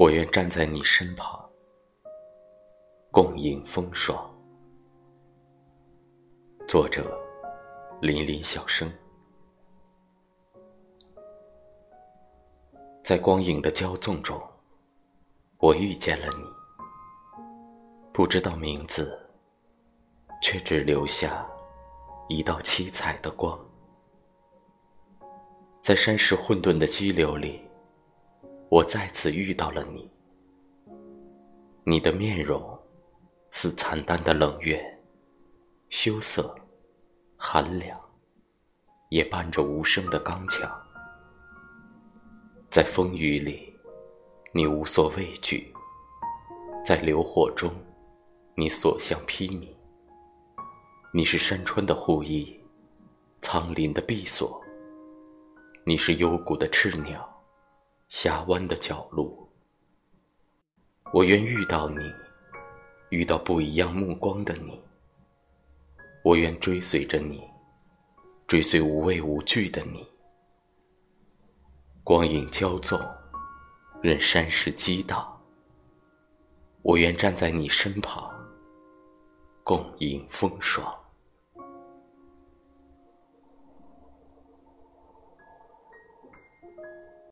我愿站在你身旁，共饮风霜。作者：林林小生。在光影的骄纵中，我遇见了你，不知道名字，却只留下一道七彩的光。在山石混沌的激流里，我再次遇到了你。你的面容似惨淡的冷月，羞涩、寒凉，也伴着无声的刚强。在风雨里，你无所畏惧；在流火中，你所向披靡。你是山川的护翼，苍林的避所。你是幽谷的赤鸟，峡湾的角落，我愿遇到你，遇到不一样目光的你。我愿追随着你，追随无畏无惧的你。光影交错，任山势激荡。我愿站在你身旁，共迎风霜。